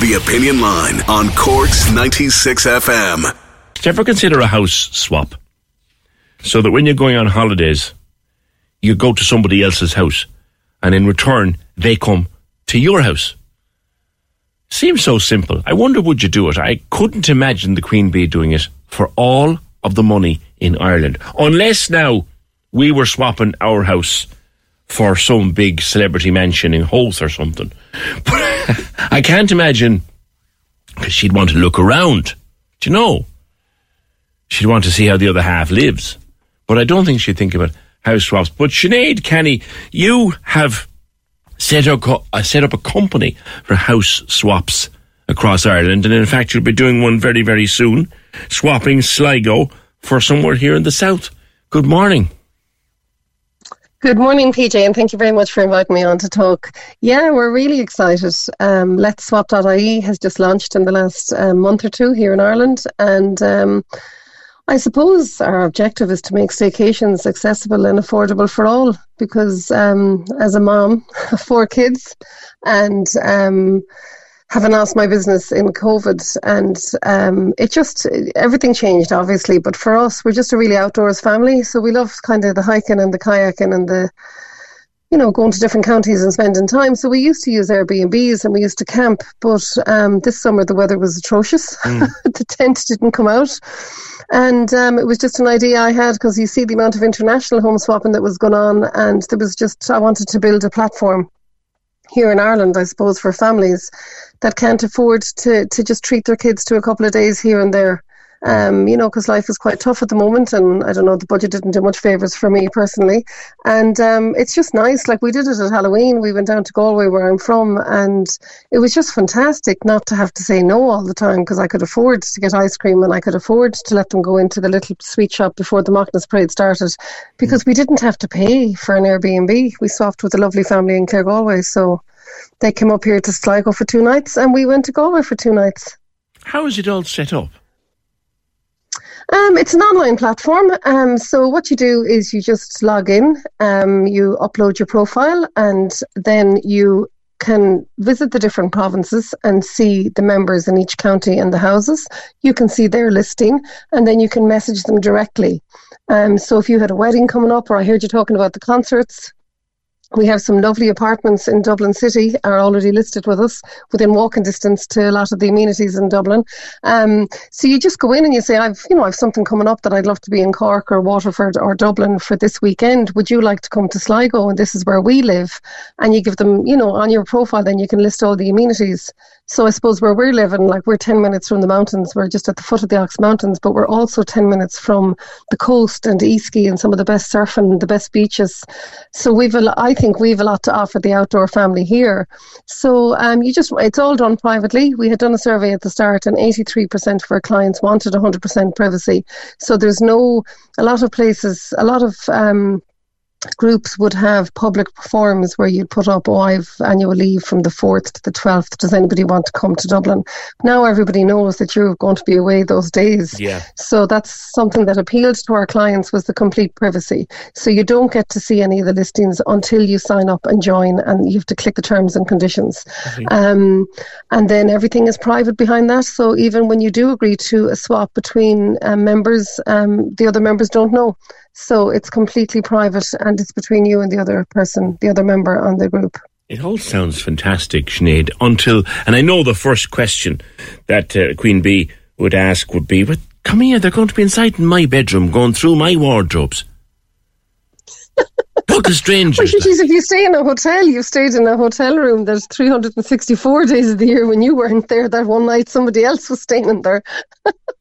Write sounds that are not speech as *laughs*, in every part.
The Opinion Line on Cork's 96 FM. Do you ever consider a house swap? So that when you're going on holidays, you go to somebody else's house, and in return, they come to your house. Seems so simple. I wonder would you do it? I couldn't imagine the Queen Bee doing it for all of the money in Ireland. Unless now we were swapping our house for some big celebrity mansion in Howth or something. But *laughs* I can't imagine because she'd want to look around. Do you know? She'd want to see how the other half lives. But I don't think she'd think about house swaps. But Sinead Canney, you have set up, uh, set up a company for house swaps across Ireland. And in fact, you'll be doing one very, very soon, swapping Sligo for somewhere here in the south. Good morning. Good morning, PJ, and thank you very much for inviting me on to talk. Yeah, we're really excited. Um, has just launched in the last um, month or two here in Ireland, and um, I suppose our objective is to make staycations accessible and affordable for all. Because um, as a mom *laughs* of four kids, and um, having lost my business in COVID, and um, it just everything changed, obviously. But for us, we're just a really outdoors family, so we love kind of the hiking and the kayaking and the you know, going to different counties and spending time. So we used to use Airbnbs and we used to camp, but um, this summer the weather was atrocious. Mm. *laughs* the tent didn't come out. And um, it was just an idea I had because you see the amount of international home swapping that was going on, and there was just, I wanted to build a platform here in Ireland, I suppose, for families that can't afford to, to just treat their kids to a couple of days here and there. Um, you know, because life is quite tough at the moment, and I don't know, the budget didn't do much favors for me personally. And um, it's just nice. Like we did it at Halloween. We went down to Galway, where I'm from, and it was just fantastic not to have to say no all the time because I could afford to get ice cream and I could afford to let them go into the little sweet shop before the Macnas Parade started because we didn't have to pay for an Airbnb. We swapped with a lovely family in Clare Galway, so they came up here to Sligo for two nights, and we went to Galway for two nights. How is it all set up? Um, it's an online platform. Um, so what you do is you just log in, um, you upload your profile, and then you can visit the different provinces and see the members in each county and the houses. You can see their listing, and then you can message them directly. Um, so if you had a wedding coming up, or I heard you talking about the concerts, we have some lovely apartments in Dublin City are already listed with us within walking distance to a lot of the amenities in Dublin. Um, so you just go in and you say, I've you know I've something coming up that I'd love to be in Cork or Waterford or Dublin for this weekend. Would you like to come to Sligo? And this is where we live. And you give them, you know, on your profile, then you can list all the amenities. So I suppose where we're living, like we're 10 minutes from the mountains, we're just at the foot of the Ox Mountains, but we're also 10 minutes from the coast and Easky and some of the best surfing, the best beaches. So we've, a, I think we've a lot to offer the outdoor family here. So um, you just, it's all done privately. We had done a survey at the start and 83% of our clients wanted 100% privacy. So there's no, a lot of places, a lot of, um, groups would have public forums where you'd put up, oh, I've annual leave from the 4th to the 12th. Does anybody want to come to Dublin? Now everybody knows that you're going to be away those days. Yeah. So that's something that appealed to our clients was the complete privacy. So you don't get to see any of the listings until you sign up and join and you have to click the terms and conditions. Um, and then everything is private behind that. So even when you do agree to a swap between um, members, um, the other members don't know. So it's completely private and it's between you and the other person, the other member on the group. It all sounds fantastic, Sinead, until, and I know the first question that uh, Queen Bee would ask would be, but come here, they're going to be inside in my bedroom going through my wardrobes. Look a *laughs* stranger. Well, if you stay in a hotel, you stayed in a hotel room. There's 364 days of the year when you weren't there. That one night, somebody else was staying in there. *laughs*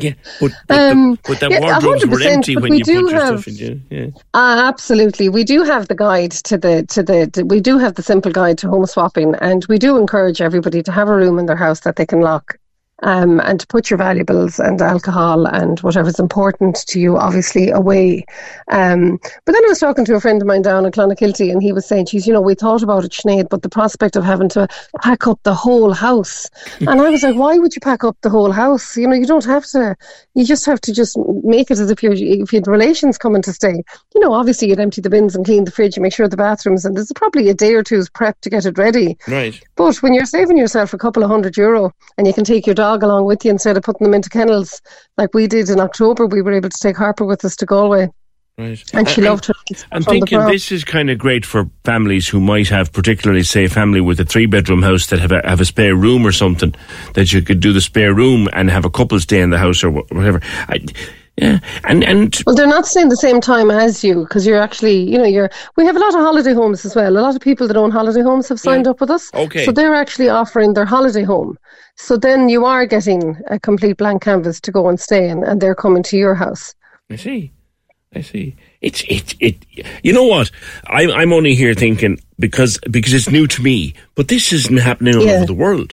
Yeah, but, but, um, the, but the yeah, wardrobes were empty when you put your have, stuff in. Yeah, uh, absolutely. We do have the guide to the to the. To, we do have the simple guide to home swapping, and we do encourage everybody to have a room in their house that they can lock. Um, and to put your valuables and alcohol and whatever's important to you, obviously, away. Um, but then I was talking to a friend of mine down in Clonakilty, and he was saying, "Geez, you know, we thought about it, Sinead, but the prospect of having to pack up the whole house," *laughs* and I was like, "Why would you pack up the whole house? You know, you don't have to. You just have to just make it as if you're if you had relations coming to stay. You know, obviously, you'd empty the bins and clean the fridge and make sure the bathrooms, and there's probably a day or two's prep to get it ready. Right. But when you're saving yourself a couple of hundred euro and you can take your dog along with you instead of putting them into kennels like we did in October, we were able to take Harper with us to Galway. Right. And she loved her. I'm thinking this is kind of great for families who might have, particularly, say, a family with a three bedroom house that have a, have a spare room or something, that you could do the spare room and have a couple stay in the house or whatever. I, yeah, and and well, they're not staying the same time as you because you're actually, you know, you're. We have a lot of holiday homes as well. A lot of people that own holiday homes have signed Yeah. up with us. Okay. So they're actually offering their holiday home. So then you are getting a complete blank canvas to go and stay in, and they're coming to your house. I see. I see. It's it it. You know what? I'm I'm only here thinking because because it's new to me, but this isn't happening all Yeah. over the world.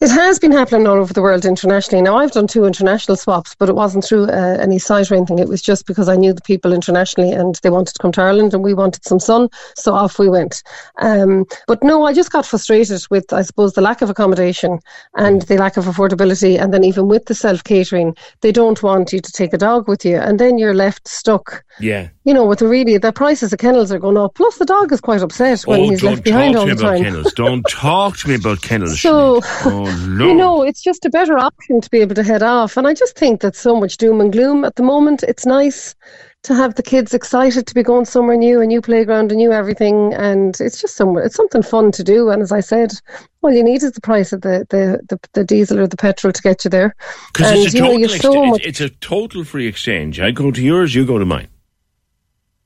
It has been happening all over the world internationally. Now, I've done two international swaps, but it wasn't through uh, any site or anything. It was just because I knew the people internationally and they wanted to come to Ireland and we wanted some sun, so off we went. Um, but no, I just got frustrated with, I suppose, the lack of accommodation and the lack of affordability. And then, even with the self catering, they don't want you to take a dog with you. And then you're left stuck, Yeah. you know, with the really, the prices of kennels are going up. Plus, the dog is quite upset when oh, he's left behind talk all to me the about time. kennels. Don't talk to me about kennels. *laughs* So- Sinead. Oh no. You know, it's just a better option to be able to head off. And I just think that so much doom and gloom at the moment. It's nice to have the kids excited to be going somewhere new, a new playground, a new everything, and it's just somewhere. It's something fun to do. And as I said, all you need is the price of the the, the, the diesel or the petrol to get you there. Because it's a you know, total you're ex- so it's- much. it's a total free exchange. I go to yours, you go to mine.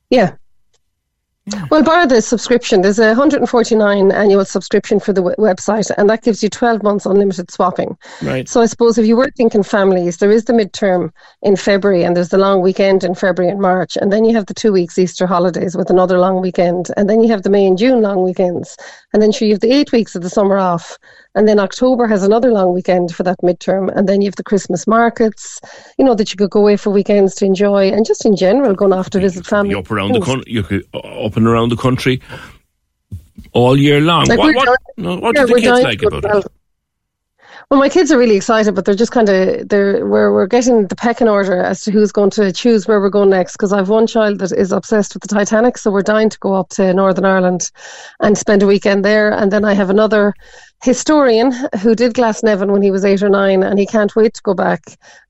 Yeah. *laughs* Well, bar the subscription, there's a 149 annual subscription for the w- website, and that gives you 12 months unlimited swapping. Right. So I suppose if you were thinking families, there is the midterm in February, and there's the long weekend in February and March, and then you have the two weeks Easter holidays with another long weekend, and then you have the May and June long weekends, and then sure you have the eight weeks of the summer off, and then October has another long weekend for that midterm, and then you have the Christmas markets, you know that you could go away for weekends to enjoy, and just in general going off to visit family. Up around the country, you could uh, up and around the country all year long. Like what what, dying- no, what Yeah, do the kids like about it? Well, my kids are really excited, but they're just kind of they're we're we're getting the pecking order as to who's going to choose where we're going next. Because I've one child that is obsessed with the Titanic, so we're dying to go up to Northern Ireland and spend a weekend there. And then I have another historian who did Glasnevin when he was eight or nine, and he can't wait to go back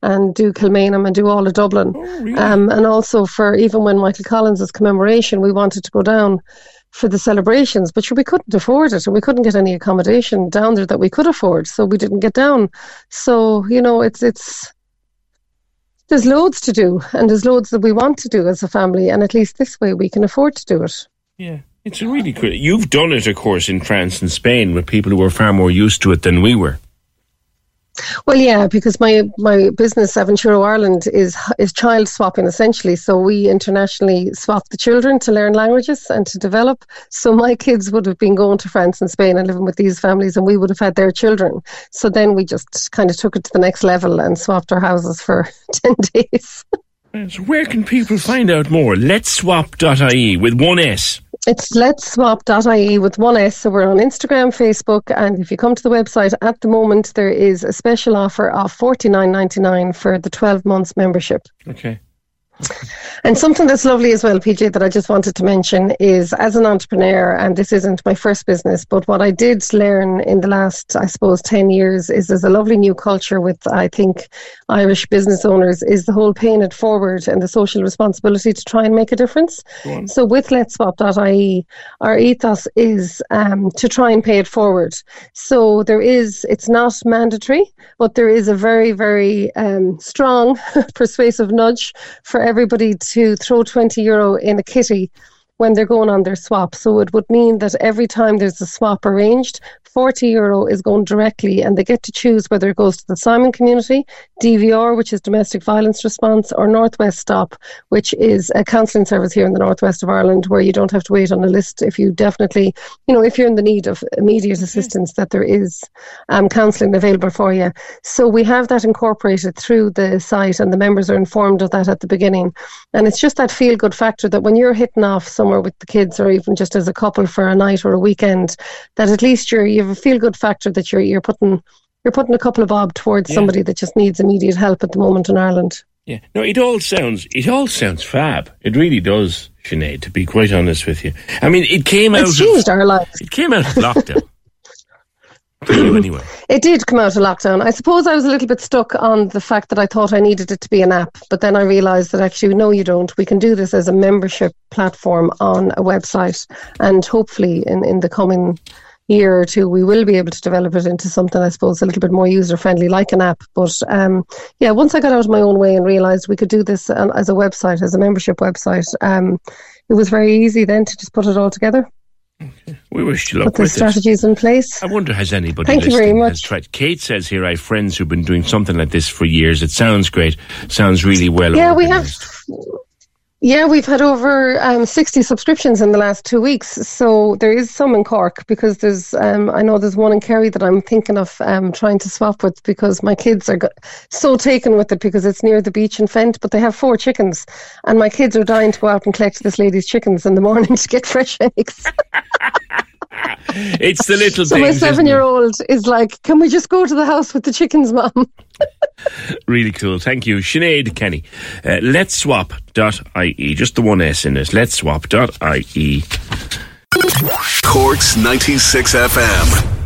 and do Kilmainham and do all of Dublin. Um, and also for even when Michael Collins' commemoration, we wanted to go down for the celebrations, but sure, we couldn't afford it, and we couldn't get any accommodation down there that we could afford, so we didn't get down. So you know, it's it's there's loads to do, and there's loads that we want to do as a family, and at least this way we can afford to do it. Yeah, it's a really cool. You've done it, of course, in France and Spain with people who were far more used to it than we were. Well, yeah, because my my business, Aventuro Ireland, is is child swapping essentially. So we internationally swap the children to learn languages and to develop. So my kids would have been going to France and Spain and living with these families, and we would have had their children. So then we just kind of took it to the next level and swapped our houses for *laughs* ten days. So where can people find out more? Let's swap.ie with one S. It's let's swap.ie with one S. So we're on Instagram, Facebook, and if you come to the website at the moment, there is a special offer of forty nine ninety nine for the twelve months membership. Okay. And something that's lovely as well, PJ, that I just wanted to mention is as an entrepreneur, and this isn't my first business, but what I did learn in the last, I suppose, 10 years is there's a lovely new culture with, I think, Irish business owners is the whole paying it forward and the social responsibility to try and make a difference. So with Let's Swap.ie, our ethos is um, to try and pay it forward. So there is, it's not mandatory, but there is a very, very um, strong, *laughs* persuasive nudge for everybody to throw 20 euro in a kitty when they're going on their swap. So it would mean that every time there's a swap arranged, 40 euro is going directly and they get to choose whether it goes to the Simon community, DVR, which is domestic violence response, or Northwest Stop, which is a counselling service here in the northwest of Ireland where you don't have to wait on a list if you definitely, you know, if you're in the need of immediate assistance, that there is um, counselling available for you. So we have that incorporated through the site and the members are informed of that at the beginning. And it's just that feel good factor that when you're hitting off somewhere with the kids or even just as a couple for a night or a weekend, that at least you're you have a feel good factor that you're you're putting you're putting a couple of bob towards Yeah. somebody that just needs immediate help at the moment in Ireland. Yeah. No, it all sounds it all sounds fab. It really does, Sinead, to be quite honest with you. I mean it came out It's of, changed our lives. it came out of lockdown. Anyway. *clears throat* It did come out of lockdown. I suppose I was a little bit stuck on the fact that I thought I needed it to be an app, but then I realised that actually, no, you don't. We can do this as a membership platform on a website, and hopefully, in, in the coming year or two, we will be able to develop it into something, I suppose, a little bit more user friendly, like an app. But um, yeah, once I got out of my own way and realised we could do this as a website, as a membership website, um, it was very easy then to just put it all together, We wish you luck put the with it. strategies in place. I wonder has anybody Thank you very much. tried Kate says here I have friends who've been doing something like this for years. It sounds great. Sounds really well Yeah, we have. Yeah, we've had over um, 60 subscriptions in the last two weeks. So there is some in Cork because there's, um, I know there's one in Kerry that I'm thinking of um, trying to swap with because my kids are go- so taken with it because it's near the beach in Fenit, but they have four chickens. And my kids are dying to go out and collect this lady's chickens in the morning *laughs* to get fresh eggs. *laughs* *laughs* It's the little so things. my seven year old is like, Can we just go to the house with the chickens, mom? *laughs* Really cool. Thank you. Sinead Canney. Uh, let's swap.ie. Just the one S in it. Let's swap.ie. Corks 96 FM.